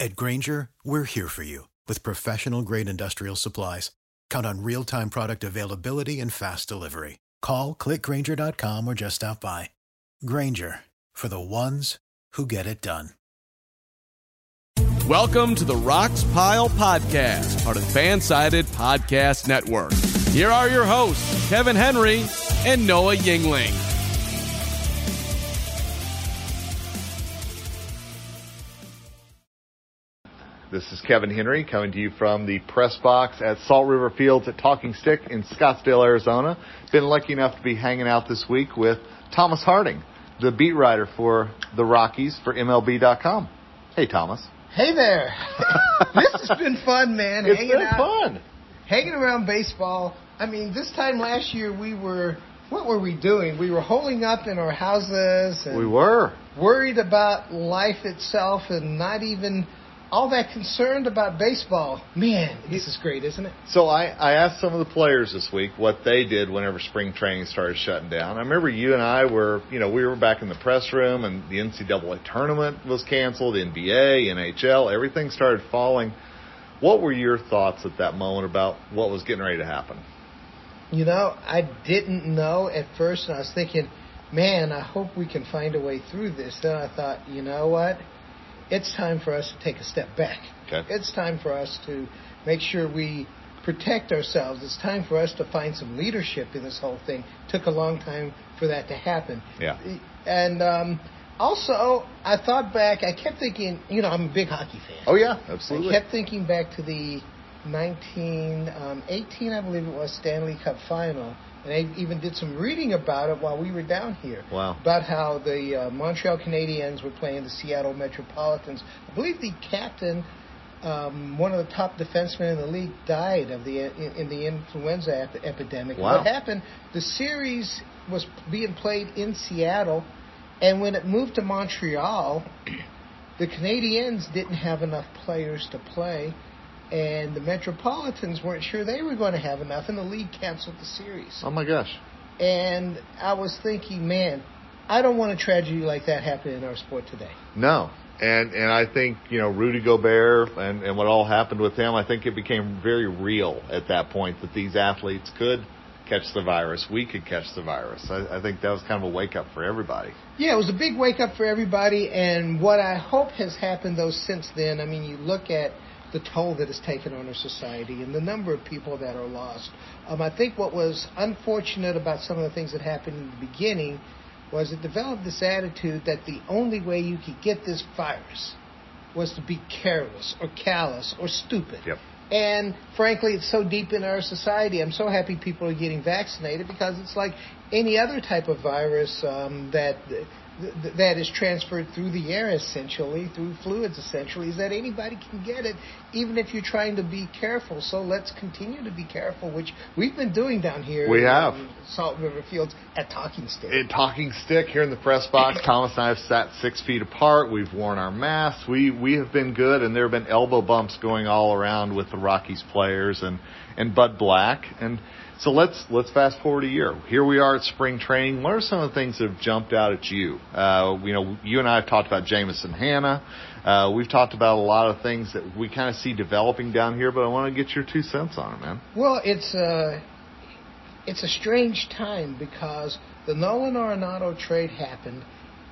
At Grainger, we're here for you with professional grade industrial supplies. Count on real time product availability and fast delivery. Call clickgrainger.com or just stop by. Grainger for the ones who get it done. Welcome to the Rox Pile Podcast, part of Fansided Podcast Network. Here are your hosts, Kevin Henry and Noah Yingling. This is Kevin Henry coming to you from the press box at Salt River Fields at Talking Stick in Scottsdale, Arizona. Been lucky enough to be hanging out this week with Thomas Harding, the beat writer for the Rockies for MLB.com. Hey, Thomas. Hey there. this has been fun, man. It's hanging been out, fun. Hanging around baseball. I mean, this time last year we were. What were we doing? We were holding up in our houses and We were. worried about life itself and not even all that concerned about baseball. Man, this is great, isn't it? So I, I asked some of the players this week what they did whenever spring training started shutting down. I remember you and I were, you know, we were back in the press room and the NCAA tournament was canceled, NBA, NHL, everything started falling. What were your thoughts at that moment about what was getting ready to happen? You know, I didn't know at first, and I was thinking, man, I hope we can find a way through this. Then I thought, you know what? It's time for us to take a step back. Okay. It's time for us to make sure we protect ourselves. It's time for us to find some leadership in this whole thing. Took a long time for that to happen. Yeah. And um, also, I thought back. I kept thinking. You know, I'm a big hockey fan. Oh yeah, absolutely. I kept thinking back to the 1918, I believe it was, Stanley Cup final. And I even did some reading about it while we were down here. Wow. About how the uh, Montreal Canadiens were playing the Seattle Metropolitans. I believe the captain, um, one of the top defensemen in the league, died of the in, in the influenza ep- epidemic. Wow. What happened? The series was being played in Seattle, and when it moved to Montreal, the Canadiens didn't have enough players to play, and the Metropolitans weren't sure they were going to have enough, and the league canceled the series. Oh my gosh. And I was thinking, man, I don't want a tragedy like that happen in our sport today. No. And and I think, you know, Rudy Gobert and, and what all happened with him, I think it became very real at that point that these athletes could catch the virus. We could catch the virus. I, I think that was kind of a wake up for everybody. Yeah, it was a big wake up for everybody, and what I hope has happened though since then. I mean, you look at the toll that it's taken on our society and the number of people that are lost. Um, I think what was unfortunate about some of the things that happened in the beginning was it developed this attitude that the only way you could get this virus was to be careless or callous or stupid. Yep. And frankly, it's so deep in our society. I'm so happy people are getting vaccinated because it's like any other type of virus um, that th- that is transferred through the air, essentially through fluids, essentially, is that anybody can get it, even if you're trying to be careful. So let's continue to be careful, which we've been doing down here. We have. Salt River Fields at Talking Stick. In talking stick here in the press box, Thomas and I have sat six feet apart. We've worn our masks. We we have been good, and there have been elbow bumps going all around with the Rockies players and and Bud Black. And So let's let's fast forward a year. Here we are at spring training. What are some of the things that have jumped out at you? Uh, you know, you and I have talked about Jameson Hannah. Uh, we've talked about a lot of things that we kind of see developing down here, but I want to get your two cents on it, man. Well, it's a it's a strange time because the Nolan Arenado trade happened,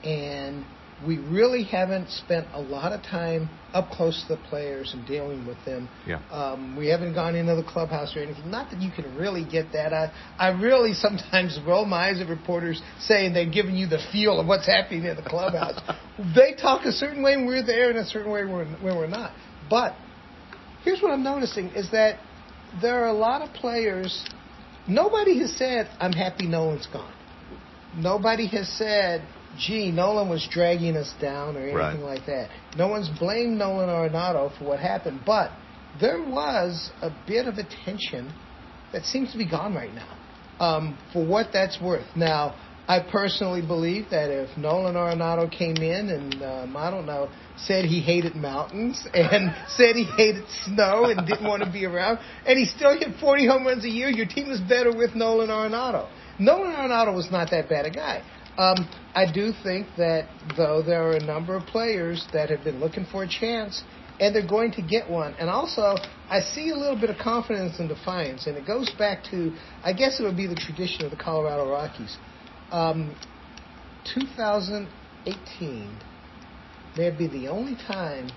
and we really haven't spent a lot of time up close to the players and dealing with them. Yeah. Um, we haven't gone into the clubhouse or anything. Not that you can really get that. I, I really sometimes roll my eyes at reporters saying they're giving you the feel of what's happening in the clubhouse. they talk a certain way when we're there and a certain way when, when we're not. But here's what I'm noticing is that there are a lot of players. Nobody has said, I'm happy no one's gone. Nobody has said, gee, Nolan was dragging us down or anything Right. like that. No one's blamed Nolan Arenado for what happened, but there was a bit of attention that seems to be gone right now. Um, for what that's worth. Now, I personally believe that if Nolan Arenado came in and um, I don't know said he hated mountains and said he hated snow and didn't want to be around, and he still hit 40 home runs a year, your team is better with Nolan Arenado. Nolan Arenado was not that bad a guy. Um, I do think that though there are a number of players that have been looking for a chance and they're going to get one. And also, I see a little bit of confidence and defiance, and it goes back to, I guess it would be the tradition of the Colorado Rockies. Um, 2018 may be the only time,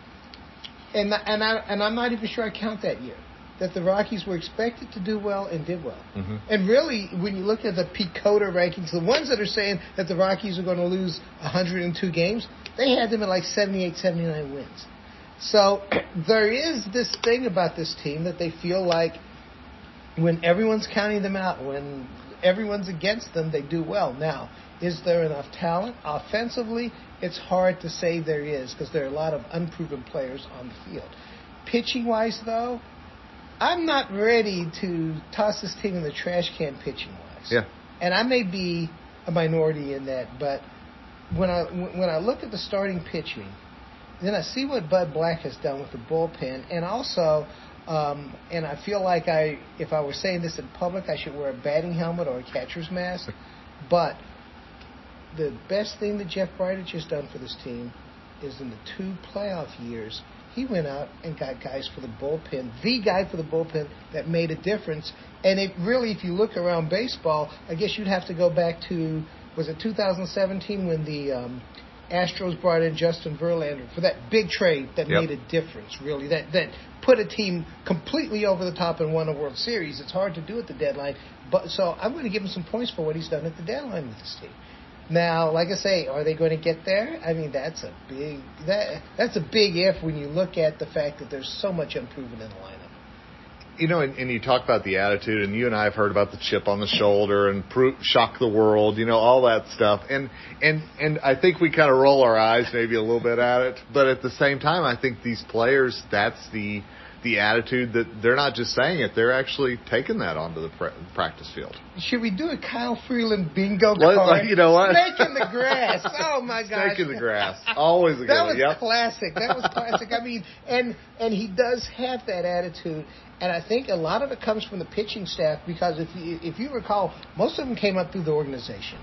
and and I and I'm not even sure I count that year, that the Rockies were expected to do well and did well. Mhm. And really, when you look at the PECOTA rankings, the ones that are saying that the Rockies are going to lose 102 games, they had them at like 78, 79 wins. So there is this thing about this team that they feel like when everyone's counting them out, when everyone's against them, they do well. Now, is there enough talent offensively? It's hard to say there is because there are a lot of unproven players on the field. Pitching wise, though, I'm not ready to toss this team in the trash can pitching wise. Yeah. And I may be a minority in that, but when I when I look at the starting pitching, then I see what Bud Black has done with the bullpen, and also, um, and I feel like I, if I were saying this in public, I should wear a batting helmet or a catcher's mask. But the best thing that Jeff Bridich has done for this team is in the two playoff years, he went out and got guys for the bullpen, the guy for the bullpen that made a difference. And it really, if you look around baseball, I guess you'd have to go back to, was it 2017 when the um, Astros brought in Justin Verlander for that big trade that Yep. made a difference, really, that, that put a team completely over the top and won a World Series. It's hard to do at the deadline. But so I'm going to give him some points for what he's done at the deadline with this team. Now, like I say, are they going to get there? I mean, that's a big that that's a big if when you look at the fact that there's so much unproven in the lineup. You know, and, and you talk about the attitude, and you and I have heard about the chip on the shoulder and pro- shock the world, you know, all that stuff. And and and I think we kind of roll our eyes maybe a little bit at it, but at the same time, I think these players, that's the the attitude that they're not just saying it; they're actually taking that onto the pra- practice field. Should we do a Kyle Freeland bingo card? like, you know what? Snake in the grass. Oh my gosh. Snake in the grass, always a good That was Yep. classic. That was classic. I mean, and and he does have that attitude, and I think a lot of it comes from the pitching staff because if you if you recall, most of them came up through the organization,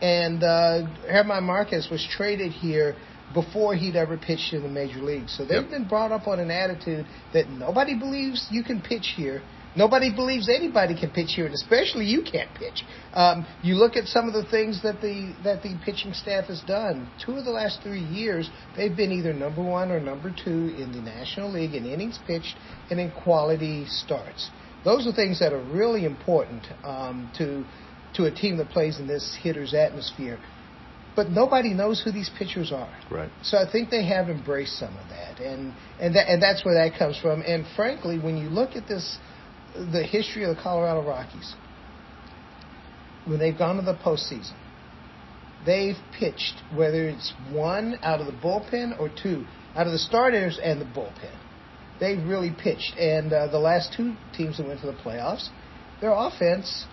and uh, Germán Marquez was traded here before he'd ever pitched in the major leagues. So they've Yep. been brought up on an attitude that nobody believes you can pitch here. Nobody believes anybody can pitch here, and especially you can't pitch. Um, you look at some of the things that the that the pitching staff has done. Two of the last three years, they've been either number one or number two in the National League in innings pitched and in quality starts. Those are things that are really important um, to to a team that plays in this hitter's atmosphere. But nobody knows who these pitchers are. Right. So I think they have embraced some of that, and and that, and that's where that comes from. And frankly, when you look at this, the history of the Colorado Rockies, when they've gone to the postseason, they've pitched whether it's one out of the bullpen or two out of the starters and the bullpen. They've really pitched, and uh, the last two teams that went to the playoffs, their offense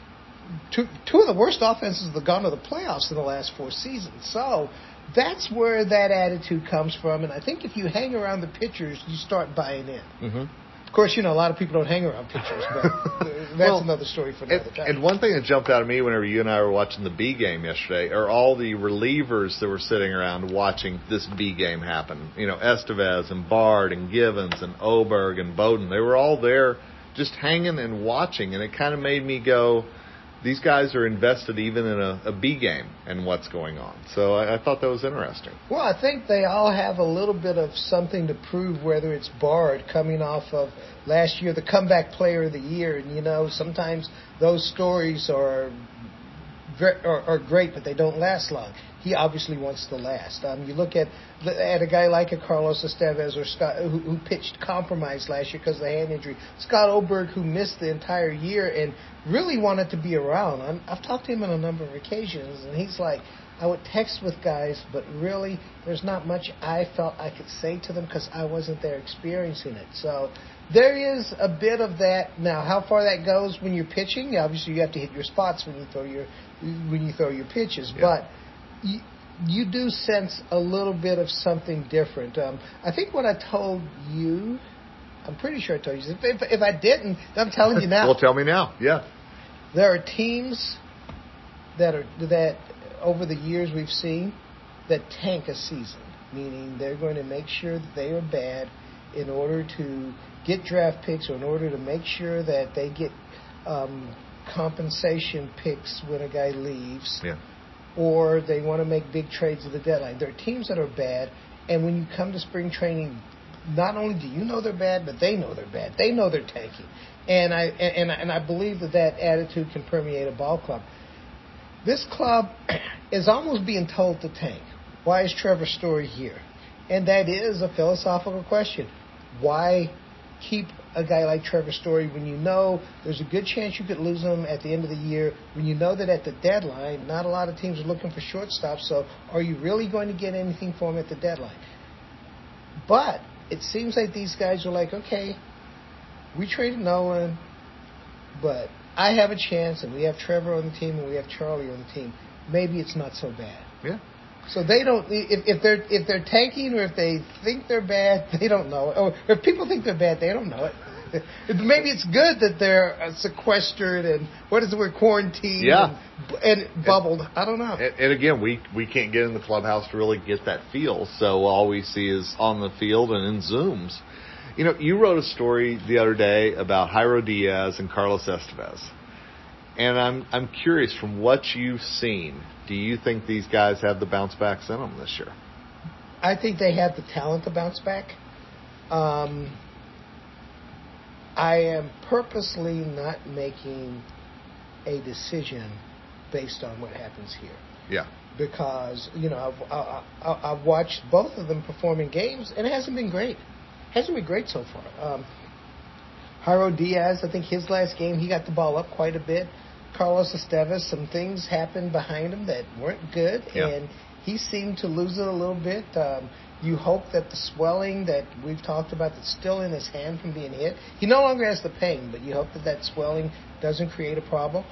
two, two of the worst offenses have gone to the playoffs in the last four seasons. So that's where that attitude comes from. And I think if you hang around the pitchers, you start buying in. hmm Of course, you know a lot of people don't hang around pitchers, but that's well, another story for another and, time. And one thing that jumped out at me whenever you and I were watching the B game yesterday are all the relievers that were sitting around watching this B game happen. You know, Estevez and Bard and Givens and Oberg and Bowden. They were all there just hanging and watching, and it kind of made me go these guys are invested even in a, a B game and what's going on. So I, I, thought that was interesting. Well, I think they all have a little bit of something to prove, whether it's Bard coming off of last year, the comeback player of the year. And, you know, sometimes those stories are, are, are great, but they don't last long he obviously wants to last. Um, you look at at a guy like a Carlos Estevez or Scott who, who pitched compromised last year because of the hand injury. Scott Oberg who missed the entire year and really wanted to be around. I'm, I've talked to him on a number of occasions, and he's like, I would text with guys, but really, there's not much I felt I could say to them because I wasn't there experiencing it. So there is a bit of that. Now, how far that goes when you're pitching, obviously you have to hit your spots when you throw your when you throw your pitches, yeah. but you, you do sense a little bit of something different. Um, I think what I told you, I'm pretty sure I told you. If, if, if I didn't, I'm telling you now. well, tell me now. Yeah. There are teams that are that over the years we've seen that tank a season, meaning they're going to make sure that they are bad in order to get draft picks or in order to make sure that they get um, compensation picks when a guy leaves. Yeah or they want to make big trades at the deadline. There are teams that are bad, and when you come to spring training, not only do you know they're bad, but they know they're bad. They know they're tanking, and I and and I believe that that attitude can permeate a ball club. This club is almost being told to tank. Why is Trevor Story here? And that is a philosophical question. Why keep a guy like Trevor Story when you know there's a good chance you could lose him at the end of the year, when you know that at the deadline, not a lot of teams are looking for shortstops, so are you really going to get anything for him at the deadline? But it seems like these guys are like, okay, we traded Nolan, but I have a chance, and we have Trevor on the team, and we have Charlie on the team. Maybe it's not so bad. Yeah. So they don't. If, if they're if they're tanking or if they think they're bad, they don't know it. Or if people think they're bad, they don't know it. Maybe it's good that they're uh, sequestered and what is the word quarantined yeah. and, and bubbled. And, I don't know. And, and again, we we can't get in the clubhouse to really get that feel. So all we see is on the field and in zooms. You know, you wrote a story the other day about Jairo Diaz and Carlos Estevez. And I'm I'm curious from what you've seen, do you think these guys have the bounce backs in them this year? I think they have the talent to bounce back. Um, I am purposely not making a decision based on what happens here. Yeah. Because you know I've I, I, I've watched both of them perform in games and it hasn't been great. It hasn't been great so far. Um, Jairo Diaz, I think his last game he got the ball up quite a bit. Carlos Estevez, some things happened behind him that weren't good, yeah. and he seemed to lose it a little bit. Um, you hope that the swelling that we've talked about that's still in his hand from being hit, he no longer has the pain, but you hope that that swelling doesn't create a problem.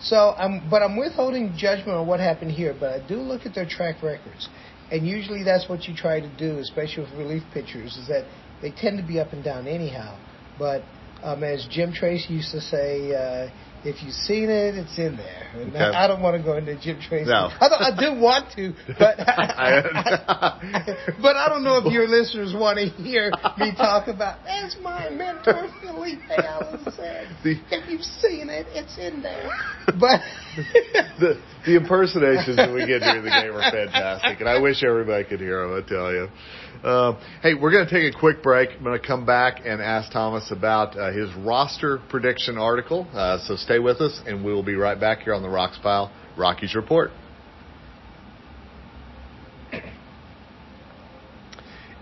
So, I'm, but I'm withholding judgment on what happened here. But I do look at their track records, and usually that's what you try to do, especially with relief pitchers, is that they tend to be up and down anyhow. But um, as Jim Tracy used to say, uh, if you've seen it, it's in there. Okay. I, don't want to go into Jim Tracy. No. I, I do want to, but but I don't know if your listeners want to hear me talk about. As my mentor Felipe Alou said, the, if you've seen it, it's in there. But the the impersonations that we get during the game are fantastic, and I wish everybody could hear them. I tell you. Uh, hey, we're going to take a quick break. I'm going to come back and ask Thomas about uh, his roster prediction article. Uh, so stay with us, and we will be right back here on the Rox Pile Rockies Report.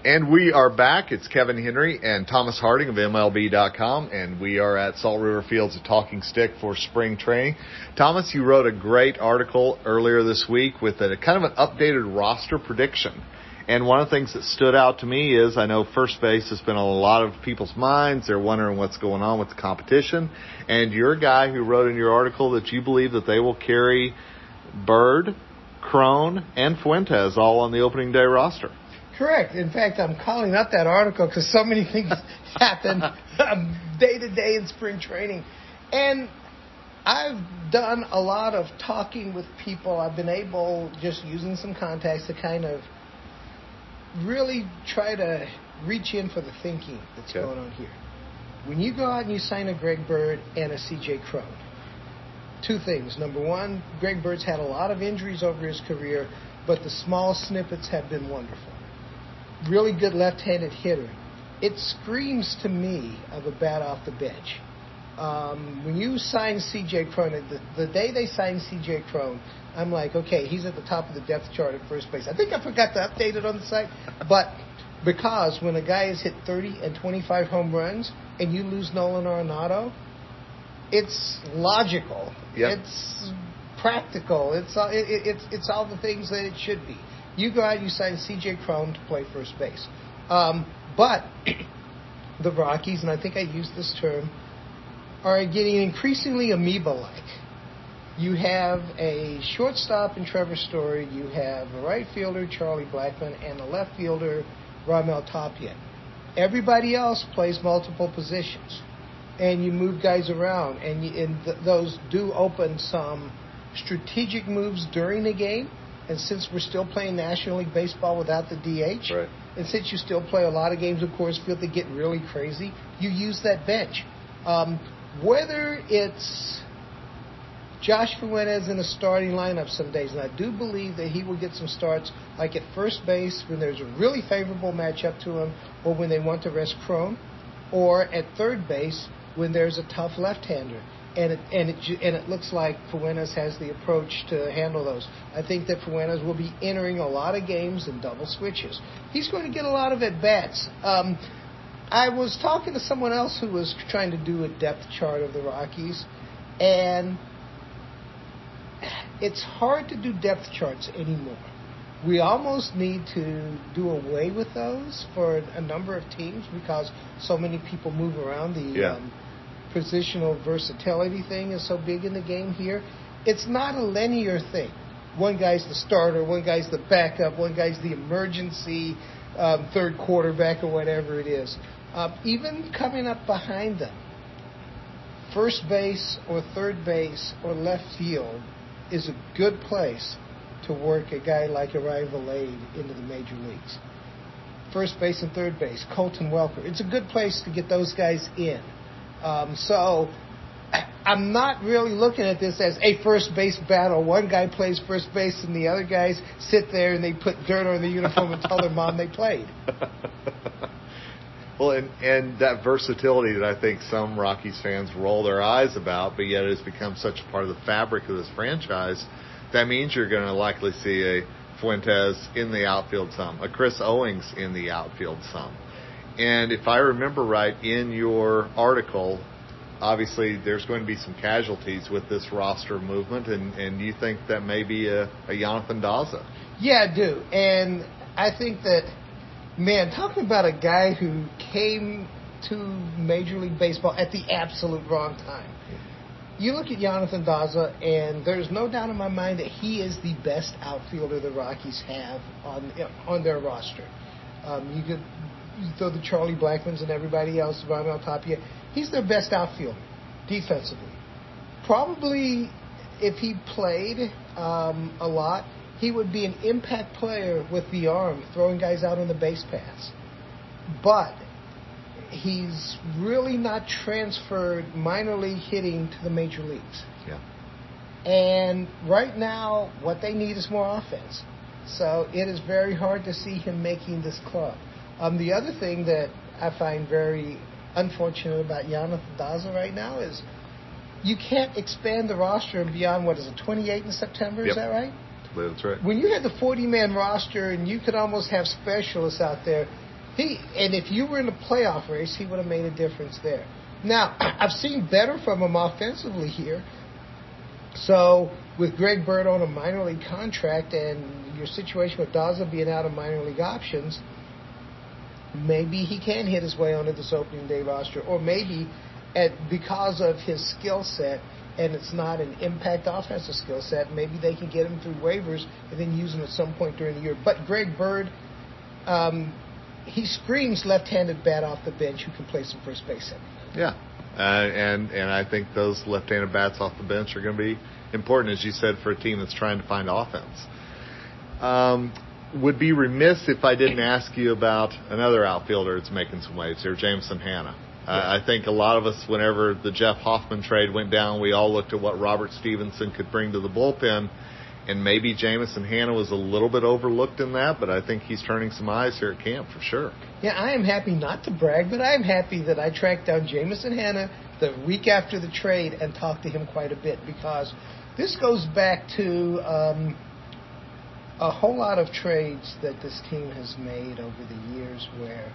And we are back. It's Kevin Henry and Thomas Harding of MLB.com, and we are at Salt River Fields, a talking stick for spring training. Thomas, you wrote a great article earlier this week with a kind of an updated roster prediction. And one of the things that stood out to me is I know first base has been on a lot of people's minds. They're wondering what's going on with the competition. And you're a guy who wrote in your article that you believe that they will carry Bird, Cron, and Fuentes all on the opening day roster. Correct. In fact, I'm calling up that article because so many things happen day to day in spring training. And I've done a lot of talking with people. I've been able, just using some contacts, to kind of really try to reach in for the thinking that's Okay. going on here. When you go out and you sign a Greg Bird and a CJ Cron, two things. Number one, Greg Bird's had a lot of injuries over his career, but the small snippets have been wonderful. Really good left-handed hitter. It screams to me of a bat off the bench. Um, when you sign C.J. Cron, the, the day they signed C.J. Cron, I'm like, okay, he's at the top of the depth chart at first base. I think I forgot to update it on the site, but because when a guy has hit 30 and 25 home runs and you lose Nolan Arenado, it's logical. Yep. It's practical. It's all, it, it, it's it's all the things that it should be. You go out, and you sign C.J. Cron to play first base, um, but the Rockies, and I think I used this term, are getting increasingly amoeba-like. You have a shortstop in Trevor Story, you have a right fielder Charlie Blackmon, and a left fielder Raimel Tapia. Everybody else plays multiple positions, and you move guys around, and, you, and th- those do open some strategic moves during the game. And since we're still playing National League Baseball without the DH, Right. and since you still play a lot of games of Coors Field that get really crazy, you use that bench. Um, whether it's Josh Fuentes in a starting lineup some days, and I do believe that he will get some starts, like at first base when there's a really favorable matchup to him, or when they want to rest Cron, or at third base when there's a tough left-hander. And it, and it and it looks like Fuentes has the approach to handle those. I think that Fuentes will be entering a lot of games in double switches. He's going to get a lot of at bats. Um, I was talking to someone else who was trying to do a depth chart of the Rockies, and it's hard to do depth charts anymore. We almost need to do away with those for a number of teams because so many people move around. The Yeah. um, positional versatility thing is so big in the game here. It's not a linear thing. One guy's the starter, one guy's the backup, one guy's the emergency um, third quarterback or whatever it is. Uh, even coming up behind them, first base or third base or left field is a good place to work a guy like Orion Vilade into the major leagues. First base and third base, Colton Welker. It's a good place to get those guys in. Um, so I'm not really looking at this as a first base battle. One guy plays first base and the other guys sit there and they put dirt on their uniform and tell their mom they played. Well, and, and that versatility that I think some Rockies fans roll their eyes about, but yet it has become such a part of the fabric of this franchise, that means you're going to likely see a Fuentes in the outfield some, a Chris Owings in the outfield some. And if I remember right in your article, obviously there's going to be some casualties with this roster movement, and, and you think that may be a, a Jonathan Daza. Yeah, I do. And I think that, man, talking about a guy who came to Major League Baseball at the absolute wrong time. You look at Jonathan Daza, and there's no doubt in my mind that he is the best outfielder the Rockies have on on their roster. Um, you could you throw the Charlie Blackmons and everybody else, Ronald Tapia. He's their best outfielder defensively. Probably, if he played um, a lot, he would be an impact player with the arm, throwing guys out on the base paths. But he's really not transferred minor league hitting to the major leagues. Yeah. And right now, what they need is more offense. So it is very hard to see him making this club. Um, the other thing that I find very unfortunate about Jonathan Daza right now is you can't expand the roster beyond what is it, 28 in September? Yep. Is that right? That's right. when you had the 40 man roster and you could almost have specialists out there, he and if you were in the playoff race, he would have made a difference there. Now, I've seen better from him offensively here. So, with Greg Bird on a minor league contract and your situation with Daza being out of minor league options, maybe he can hit his way onto this opening day roster, or maybe at because of his skill set and it's not an impact offensive skill set, maybe they can get him through waivers and then use him at some point during the year. But Greg Bird, um, he screams left-handed bat off the bench who can play some first base. Yeah, uh, and and I think those left-handed bats off the bench are going to be important, as you said, for a team that's trying to find offense. Um, would be remiss if I didn't ask you about another outfielder that's making some waves here, Jameson Hannah. Uh, I think a lot of us, whenever the Jeff Hoffman trade went down, we all looked at what Robert Stephenson could bring to the bullpen, and maybe Jameson Hannah was a little bit overlooked in that, but I think he's turning some eyes here at camp for sure. Yeah, I am happy not to brag, but I am happy that I tracked down Jameson Hannah the week after the trade and talked to him quite a bit because this goes back to um, a whole lot of trades that this team has made over the years where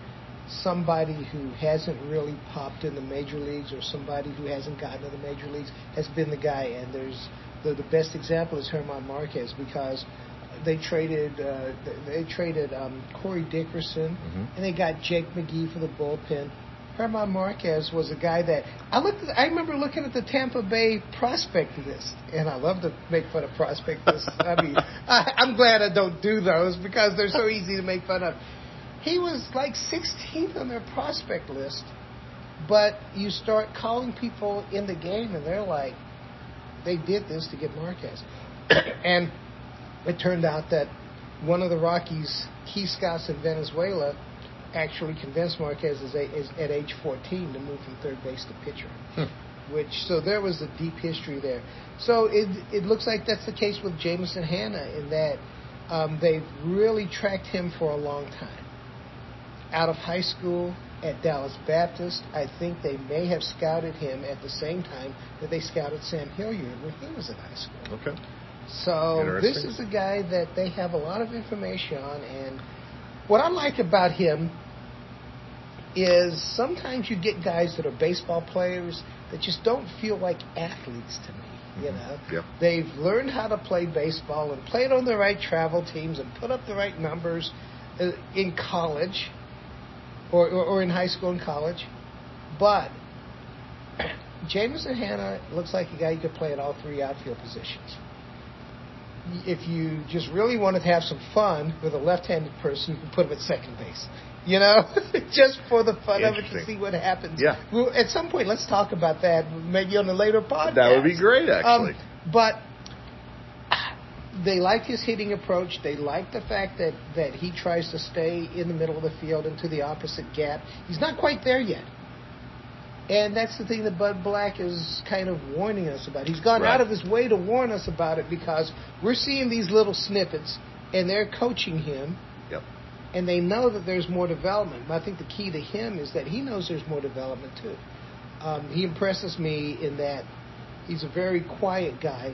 somebody who hasn't really popped in the major leagues or somebody who hasn't gotten to the major leagues has been the guy. And there's the, the best example is Germán Marquez because they traded uh, they traded um, Corey Dickerson Mhm. and they got Jake McGee for the bullpen. Germán Marquez was a guy that I looked. At, I remember looking at the Tampa Bay prospect list, and I love to make fun of prospect lists. I mean, I, I'm glad I don't do those because they're so easy to make fun of. He was like 16th on their prospect list, but you start calling people in the game, and they're like, they did this to get Marquez, and it turned out that one of the Rockies' key scouts in Venezuela actually convinced Marquez as a, as, at age 14 to move from third base to pitcher. Which so there was a deep history there. So it it looks like that's the case with Jameson Hannah in that um, they've really tracked him for a long time. Out of high school at Dallas Baptist, I think they may have scouted him at the same time that they scouted Sam Hilliard when he was in high school. Okay. So this is a guy that they have a lot of information on, and what I like about him is sometimes you get guys that are baseball players that just don't feel like athletes to me. You know, Yep. they've learned how to play baseball and played on the right travel teams and put up the right numbers uh, in college or, or, or in high school and college, but Jameson Hannah looks like a guy who could play at all three outfield positions. If you just really wanted to have some fun with a left-handed person, you can put him at second base. You know, just for the fun of it to see what happens. Yeah. Well, at some point, let's talk about that maybe on a later podcast. That would be great, actually. Um, but they like his hitting approach. They like the fact that, that he tries to stay in the middle of the field into the opposite gap. He's not quite there yet. And that's the thing that Bud Black is kind of warning us about. He's gone Right. out of his way to warn us about it because we're seeing these little snippets and they're coaching him Yep. and they know that there's more development. But I think the key to him is that he knows there's more development too. Um, he impresses me in that he's a very quiet guy.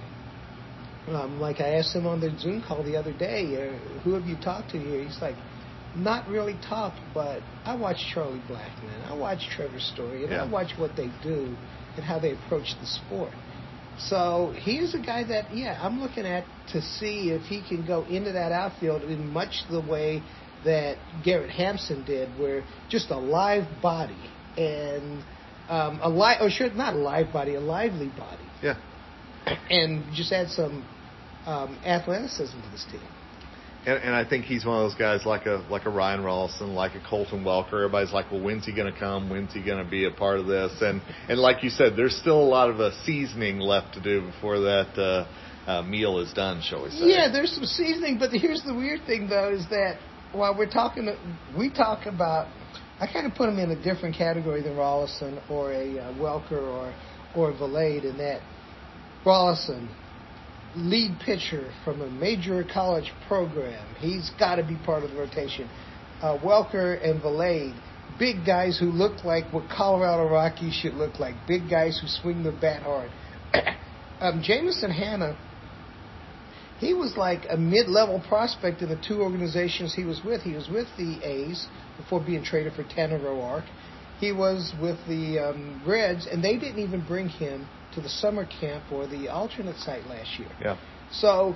Um, like I asked him on the Zoom call the other day, uh, who have you talked to here? He's like, not really talked, but I watch Charlie Blackmon, I watch Trevor Story, and I watch what they do and how they approach the sport. So he's a guy that, yeah, I'm looking at to see if he can go into that outfield in much the way that Garrett Hampson did, where just a live body and um, a live, or sure, not a live body, a lively body, Yeah. and just add some um, athleticism to this team. And, and I think he's one of those guys like a like a Ryan Rolison, like a Colton Welker. Everybody's like, well, when's he going to come? When's he going to be a part of this? And and like you said, there's still a lot of uh, seasoning left to do before that uh, uh, meal is done, shall we say? Yeah, there's some seasoning, but here's the weird thing though is that while we're talking, we talk about. I kind of put him in a different category than Rolison or a uh, Welker or or Vilade in that Rolison, lead pitcher from a major college program, he's got to be part of the rotation. Uh, Welker and Vilade, big guys who look like what Colorado Rockies should look like, big guys who swing the bat hard. um, Jameson Hannah he was like a mid-level prospect in the two organizations he was with. He was with the A's before being traded for Tanner Roark. He was with the um, Reds, and they didn't even bring him to the summer camp or the alternate site last year. Yeah. So,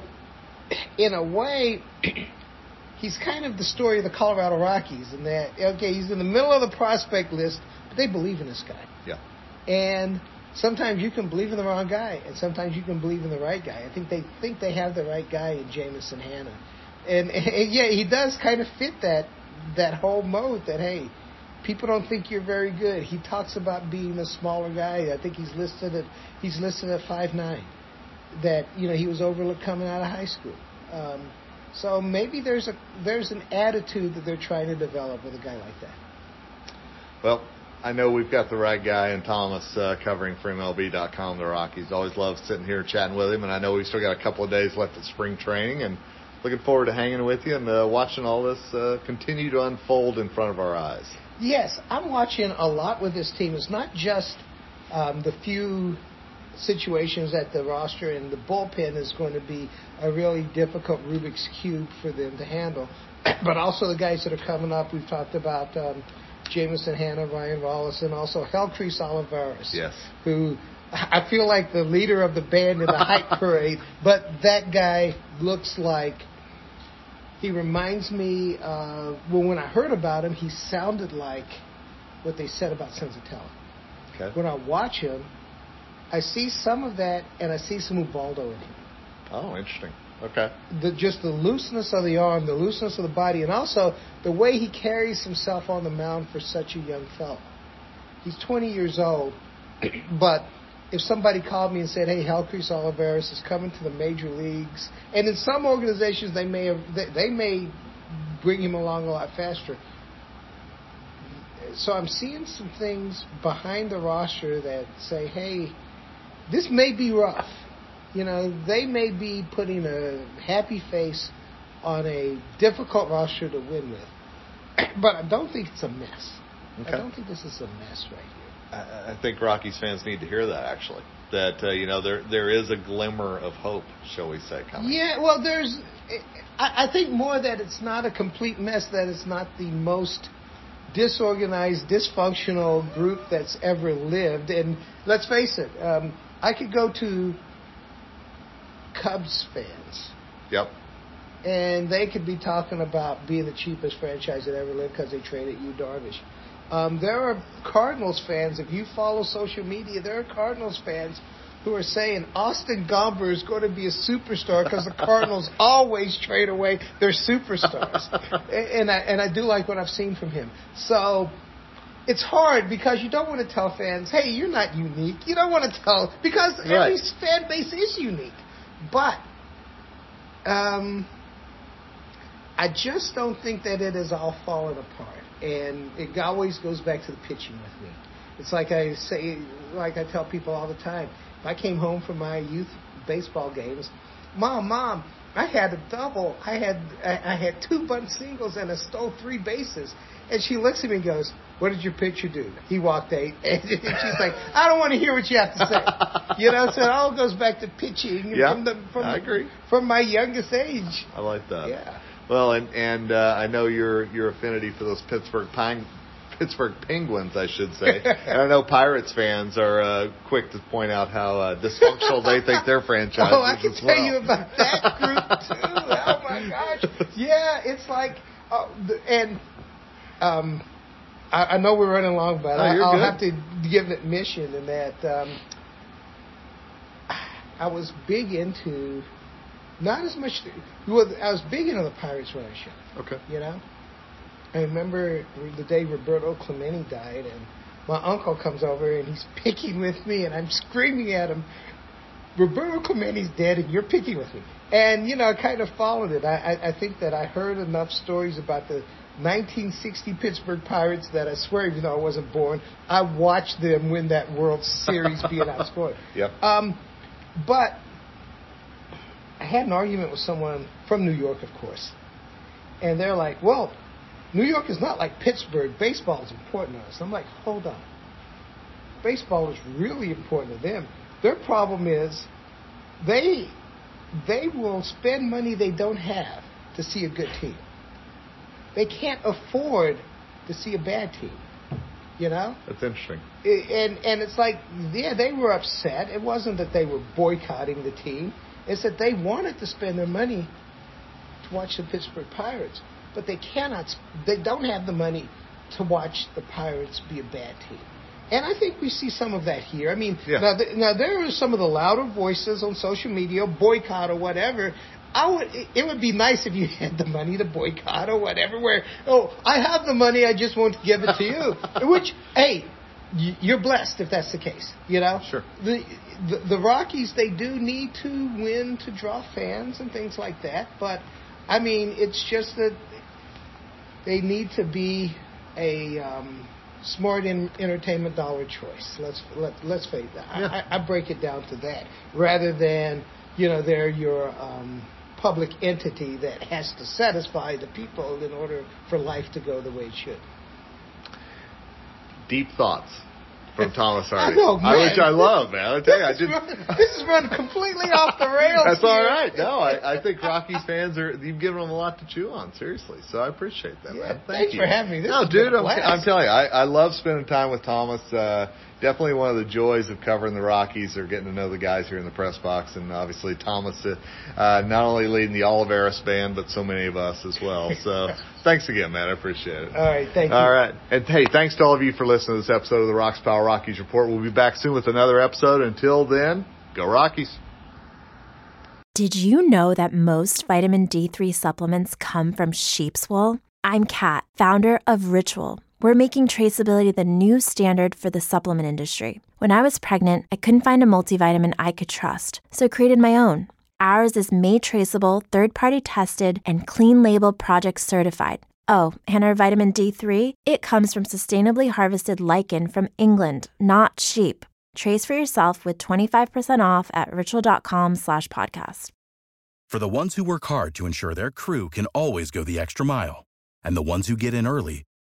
in a way, he's kind of the story of the Colorado Rockies in that, okay, he's in the middle of the prospect list, but they believe in this guy. Yeah. And sometimes you can believe in the wrong guy, and sometimes you can believe in the right guy. I think they think they have the right guy in Jameson Hannah, and, and yeah, he does kind of fit that that whole mode that hey, people don't think you're very good. He talks about being a smaller guy. I think he's listed at he's listed at five nine. That you know he was overlooked coming out of high school. Um, so maybe there's a there's an attitude that they're trying to develop with a guy like that. Well, I know we've got the right guy in Thomas uh, covering for MLB.com, the Rockies. Always love sitting here chatting with him, and I know we've still got a couple of days left at spring training, and looking forward to hanging with you and uh, watching all this uh, continue to unfold in front of our eyes. Yes, I'm watching a lot with this team. It's not just um, the few situations at the roster, and the bullpen is going to be a really difficult Rubik's cube for them to handle. But also the guys that are coming up. We've talked about um, Jameson Hannah, Ryan Wallace, and also Helcris Olivarez. Yes. Who I feel like the leader of the band in the hype parade, but that guy looks like he reminds me. Uh, well, when I heard about him, he sounded like what they said about Senzatela. Okay. When I watch him, I see some of that, and I see some Ubaldo in him. Oh, interesting. Okay. The, just the looseness of the arm, the looseness of the body, and also the way he carries himself on the mound for such a young fellow. He's 20 years old, but if somebody called me and said, "Hey, Helcris Olivarez is coming to the major leagues," and in some organizations they may have they, they may bring him along a lot faster. So I'm seeing some things behind the roster that say, "Hey, this may be rough." You know, they may be putting a happy face on a difficult roster to win with, but I don't think it's a mess. Okay. I don't think this is a mess right here. I, I think Rockies fans need to hear that actually. That uh, you know there there is a glimmer of hope, shall we say, coming. Yeah, well, there's. I, I think more that it's not a complete mess. That it's not the most disorganized, dysfunctional group that's ever lived. And let's face it, um, I could go to Cubs fans, Yep. and they could be talking about being the cheapest franchise that ever lived because they traded Yu Darvish. Um, there are Cardinals fans. If you follow social media, there are Cardinals fans who are saying Austin Gomber is going to be a superstar because the Cardinals always trade away their superstars, and I and I do like what I've seen from him. So it's hard because you don't want to tell fans, "Hey, you're not unique." You don't want to tell because every fan base is unique, but um, I just don't think that it has all fallen apart. And it always goes back to the pitching with me. It's like I say, like I tell people all the time. If I came home from my youth baseball games, mom, mom, I had a double. I had I, I had two bunt singles and I stole three bases. And she looks at me and goes, "What did your pitcher do?" He walked eight. And she's like, "I don't want to hear what you have to say." You know, so it all goes back to pitching Yeah, from the from I the- agree. from my youngest age. I like that. Yeah. Well, and and uh, I know your your affinity for those Pittsburgh Pine, Pittsburgh Penguins, I should say. and I know Pirates fans are uh, quick to point out how uh, dysfunctional they think their franchise is. Oh, I can tell well. you about that group too. Oh my gosh. Yeah, it's like, uh, and um, I, I know we're running long, but I, I'll good. have to give an admission in that um, I was big into not as much. Well, I was big into the Pirates when I was young. Okay. You know, I remember the day Roberto Clemente died, and my uncle comes over and he's picking with me, and I'm screaming at him, "Roberto Clemente's dead, and you're picking with me." And you know, I kind of followed it. I, I, I think that I heard enough stories about the 1960 Pittsburgh Pirates that I swear, even though I wasn't born, I watched them win that World Series being outscored. Yep. Um, but I had an argument with someone from New York, of course, and they're like, "Well, New York is not like Pittsburgh. Baseball is important to us." I'm like, "Hold on. Baseball is really important to them. Their problem is they they will spend money they don't have to see a good team. They can't afford to see a bad team. You know?" That's interesting. and and it's like yeah they were upset it wasn't that they were boycotting the team it's that they wanted to spend their money to watch the pittsburgh pirates but they cannot they don't have the money to watch the pirates be a bad team and I think we see some of that here. I mean, Yeah. now, th- now there are some of the louder voices on social media, boycott or whatever. I would. It would be nice if you had the money to boycott or whatever. Where oh, I have the money, I just won't give it to you. Which hey, you're blessed if that's the case. You know. Sure. The, the the Rockies they do need to win to draw fans and things like that, but I mean it's just that they need to be a um, smart in, entertainment dollar choice. Let's let, let's face it. Yeah. I, I break it down to that rather than you know they're your um, public entity that has to satisfy the people in order for life to go the way it should. Deep thoughts from Thomas Harding. I know, man. Which I love, man. I tell you, I just run, this has run completely off the rails. That's here. all right. No, I, I think Rockies fans are you've given them a lot to chew on. Seriously, so I appreciate that, yeah, man. Thank thanks you. for having me. This no, dude, I'm, I'm, telling you, I, I love spending time with Thomas. Uh, definitely one of the joys of covering the Rockies or getting to know the guys here in the press box, and obviously Thomas, uh, uh, not only leading the Olivarez band, but so many of us as well. So thanks again, man. I appreciate it. All right, thank you. All right, and hey, thanks to all of you for listening to this episode of the Rox Pile Rockies Report. We'll be back soon with another episode. Until then, go Rockies. Did you know that most vitamin D3 supplements come from sheep's wool? I'm Kat, founder of Ritual we're making traceability the new standard for the supplement industry. When I was pregnant, I couldn't find a multivitamin I could trust, so I created my own. Ours is made traceable, third party tested, and clean label project certified. Oh, and our vitamin D3? It comes from sustainably harvested lichen from England, not sheep. Trace for yourself with 25% off at ritual.com slash podcast. For the ones who work hard to ensure their crew can always go the extra mile, and the ones who get in early